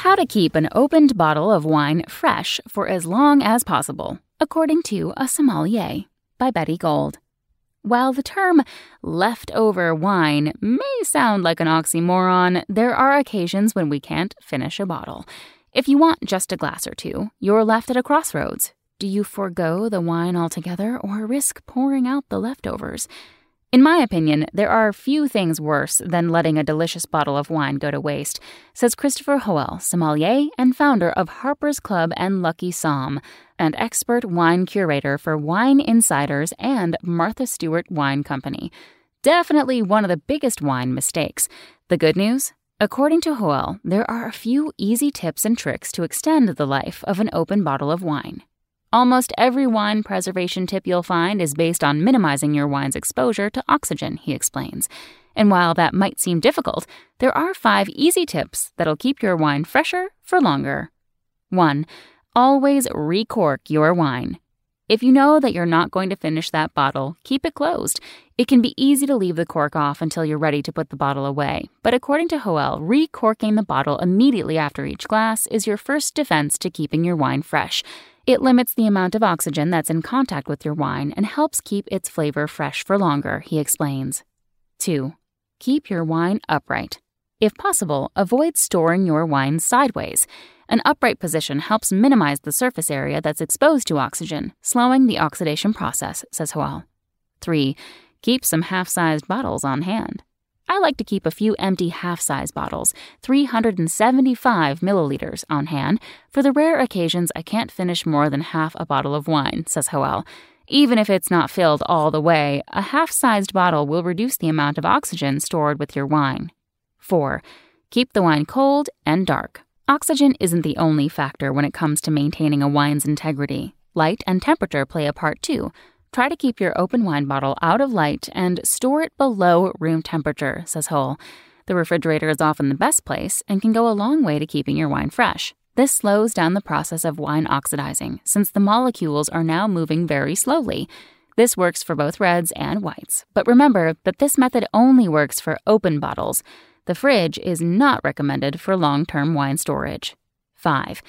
How to keep an opened bottle of wine fresh for as long as possible, according to a sommelier, by Betty Gold. While the term leftover wine may sound like an oxymoron, there are occasions when we can't finish a bottle. If you want just a glass or two, you're left at a crossroads. Do you forego the wine altogether or risk pouring out the leftovers? In my opinion, there are few things worse than letting a delicious bottle of wine go to waste, says Christopher Hoel, sommelier and founder of Harper's Club and Lucky Somm, and expert wine curator for Wine Insiders and Martha Stewart Wine Company. Definitely one of the biggest wine mistakes. The good news? According to Hoel, there are a few easy tips and tricks to extend the life of an open bottle of wine. Almost every wine preservation tip you'll find is based on minimizing your wine's exposure to oxygen, he explains. And while that might seem difficult, there are five easy tips that'll keep your wine fresher for longer. 1. Always recork your wine. If you know that you're not going to finish that bottle, keep it closed. It can be easy to leave the cork off until you're ready to put the bottle away, but according to Hoel, recorking the bottle immediately after each glass is your first defense to keeping your wine fresh. It limits the amount of oxygen that's in contact with your wine and helps keep its flavor fresh for longer, he explains. 2. Keep your wine upright. If possible, avoid storing your wine sideways. An upright position helps minimize the surface area that's exposed to oxygen, slowing the oxidation process, says Hoel. 3. Keep some half sized bottles on hand. I like to keep a few empty half size bottles, 375 milliliters, on hand for the rare occasions I can't finish more than half a bottle of wine, says Hoel. Even if it's not filled all the way, a half sized bottle will reduce the amount of oxygen stored with your wine. 4. Keep the wine cold and dark. Oxygen isn't the only factor when it comes to maintaining a wine's integrity. Light and temperature play a part too. Try to keep your open wine bottle out of light and store it below room temperature, says Hoel. The refrigerator is often the best place and can go a long way to keeping your wine fresh. This slows down the process of wine oxidizing since the molecules are now moving very slowly. This works for both reds and whites, but remember that this method only works for open bottles. The fridge is not recommended for long term wine storage. 5.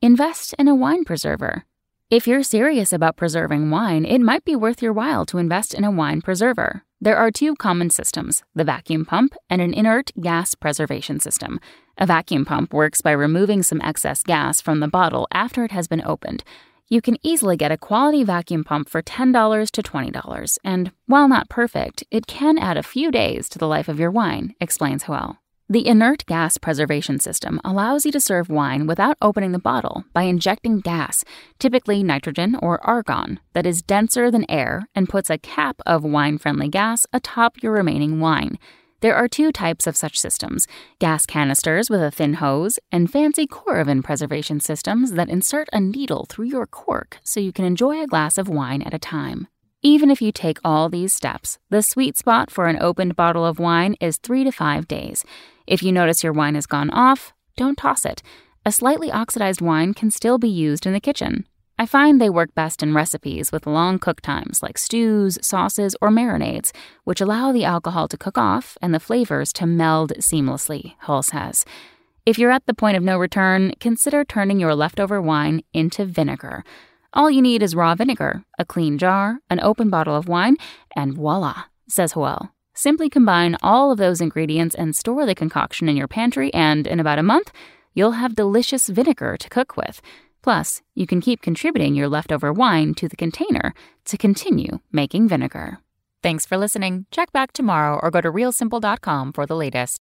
Invest in a wine preserver. If you're serious about preserving wine, it might be worth your while to invest in a wine preserver. There are two common systems the vacuum pump and an inert gas preservation system. A vacuum pump works by removing some excess gas from the bottle after it has been opened. You can easily get a quality vacuum pump for $10 to $20, and while not perfect, it can add a few days to the life of your wine, explains Hoel. The inert gas preservation system allows you to serve wine without opening the bottle by injecting gas, typically nitrogen or argon, that is denser than air and puts a cap of wine friendly gas atop your remaining wine. There are two types of such systems gas canisters with a thin hose, and fancy Coravin preservation systems that insert a needle through your cork so you can enjoy a glass of wine at a time. Even if you take all these steps, the sweet spot for an opened bottle of wine is three to five days. If you notice your wine has gone off, don't toss it. A slightly oxidized wine can still be used in the kitchen. I find they work best in recipes with long cook times like stews, sauces, or marinades, which allow the alcohol to cook off and the flavors to meld seamlessly, Hoel says. If you're at the point of no return, consider turning your leftover wine into vinegar. All you need is raw vinegar, a clean jar, an open bottle of wine, and voila, says Hoel. Simply combine all of those ingredients and store the concoction in your pantry, and in about a month, you'll have delicious vinegar to cook with. Plus, you can keep contributing your leftover wine to the container to continue making vinegar. Thanks for listening. Check back tomorrow or go to realsimple.com for the latest.